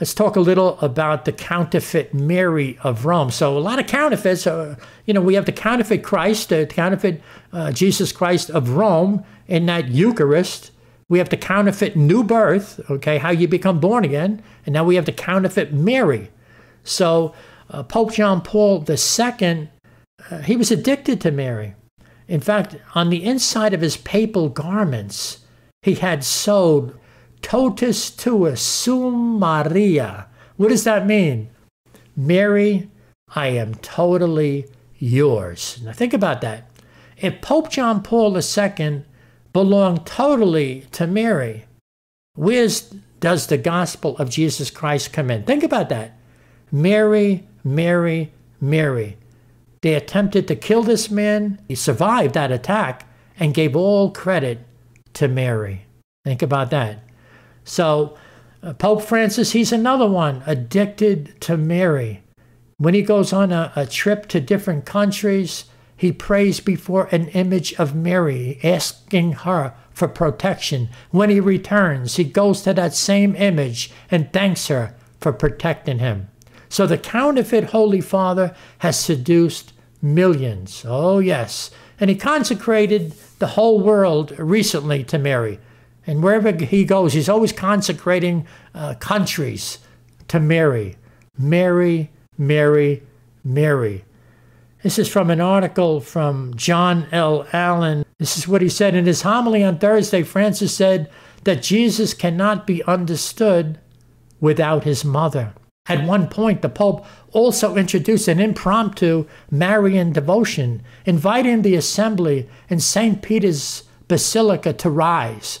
let's talk a little about the counterfeit Mary of Rome. So, a lot of counterfeits. Uh, you know, we have the counterfeit Christ, the counterfeit uh, Jesus Christ of Rome in that Eucharist. We have the counterfeit new birth, okay, how you become born again. And now we have the counterfeit Mary. So, uh, Pope John Paul II, uh, he was addicted to Mary. In fact, on the inside of his papal garments, he had sewed totus tua sum Maria. What does that mean? Mary, I am totally yours. Now think about that. If Pope John Paul II belonged totally to Mary, where does the gospel of Jesus Christ come in? Think about that. Mary, Mary, Mary. They attempted to kill this man. He survived that attack and gave all credit to Mary. Think about that. So, uh, Pope Francis, he's another one addicted to Mary. When he goes on a, a trip to different countries, he prays before an image of Mary, asking her for protection. When he returns, he goes to that same image and thanks her for protecting him. So the counterfeit Holy Father has seduced millions. Oh, yes. And he consecrated the whole world recently to Mary. And wherever he goes, he's always consecrating uh, countries to Mary. Mary, Mary, Mary. This is from an article from John L. Allen. This is what he said in his homily on Thursday. Francis said that Jesus cannot be understood without his mother. At one point, the Pope also introduced an impromptu Marian devotion, inviting the assembly in St. Peter's Basilica to rise,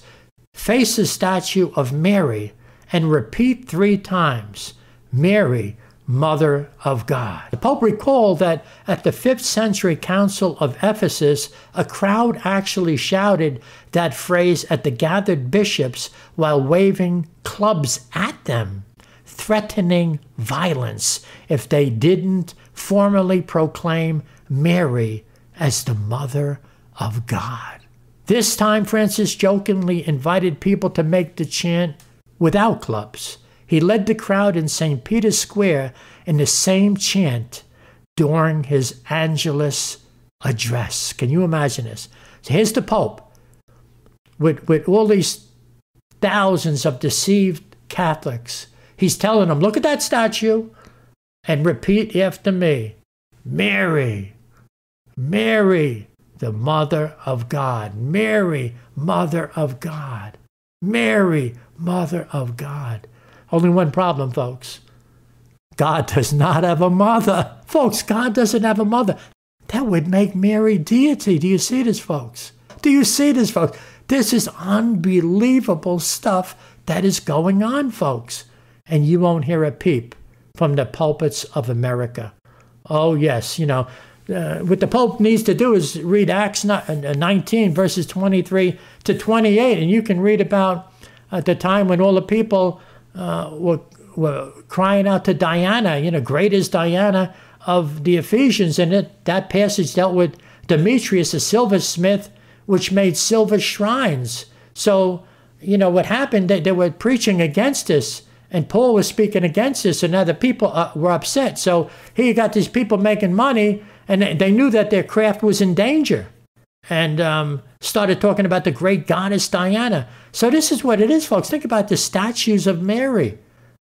face the statue of Mary, and repeat three times Mary, Mother of God. The Pope recalled that at the 5th century Council of Ephesus, a crowd actually shouted that phrase at the gathered bishops while waving clubs at them threatening violence if they didn't formally proclaim Mary as the Mother of God. This time, Francis jokingly invited people to make the chant without clubs. He led the crowd in St. Peter's Square in the same chant during his Angelus address. Can you imagine this? So here's the Pope with, with all these thousands of deceived Catholics He's telling them, look at that statue and repeat after me Mary, Mary, the Mother of God. Mary, Mother of God. Mary, Mother of God. Only one problem, folks. God does not have a mother. Folks, God doesn't have a mother. That would make Mary deity. Do you see this, folks? Do you see this, folks? This is unbelievable stuff that is going on, folks and you won't hear a peep from the pulpits of America. Oh, yes, you know, uh, what the Pope needs to do is read Acts uh, 19, verses 23 to 28, and you can read about uh, the time when all the people uh, were, were crying out to Diana, you know, great is Diana of the Ephesians. And it, that passage dealt with Demetrius, a silversmith, which made silver shrines. So, you know, what happened, they, they were preaching against this and Paul was speaking against this, and now the people uh, were upset. So you got these people making money, and they knew that their craft was in danger, and um, started talking about the great goddess Diana. So this is what it is, folks. Think about the statues of Mary,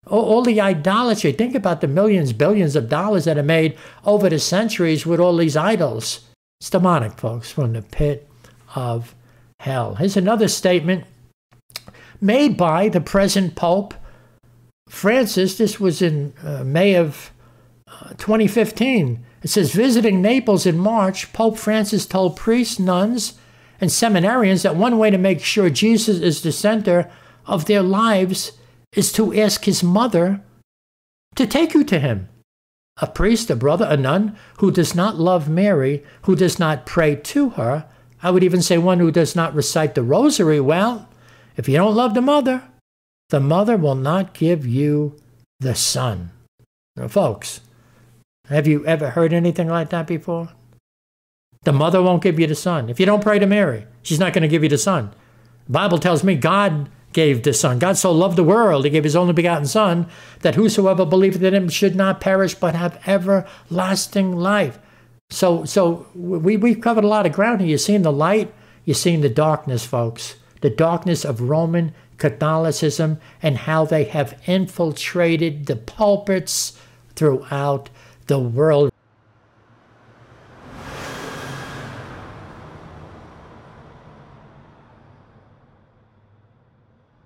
all, all the idolatry. Think about the millions, billions of dollars that are made over the centuries with all these idols. It's demonic, folks, from the pit of hell. Here's another statement made by the present Pope Francis, this was in uh, May of uh, 2015. It says, visiting Naples in March, Pope Francis told priests, nuns, and seminarians that one way to make sure Jesus is the center of their lives is to ask his mother to take you to him. A priest, a brother, a nun who does not love Mary, who does not pray to her, I would even say one who does not recite the rosary, well, if you don't love the mother, the mother will not give you the son. Now, folks, have you ever heard anything like that before? The mother won't give you the son. If you don't pray to Mary, she's not going to give you the son. The Bible tells me God gave the Son. God so loved the world, he gave his only begotten Son, that whosoever believeth in him should not perish but have everlasting life. So, so we, we've covered a lot of ground here. You've seen the light, you've seen the darkness, folks. The darkness of Roman Catholicism and how they have infiltrated the pulpits throughout the world.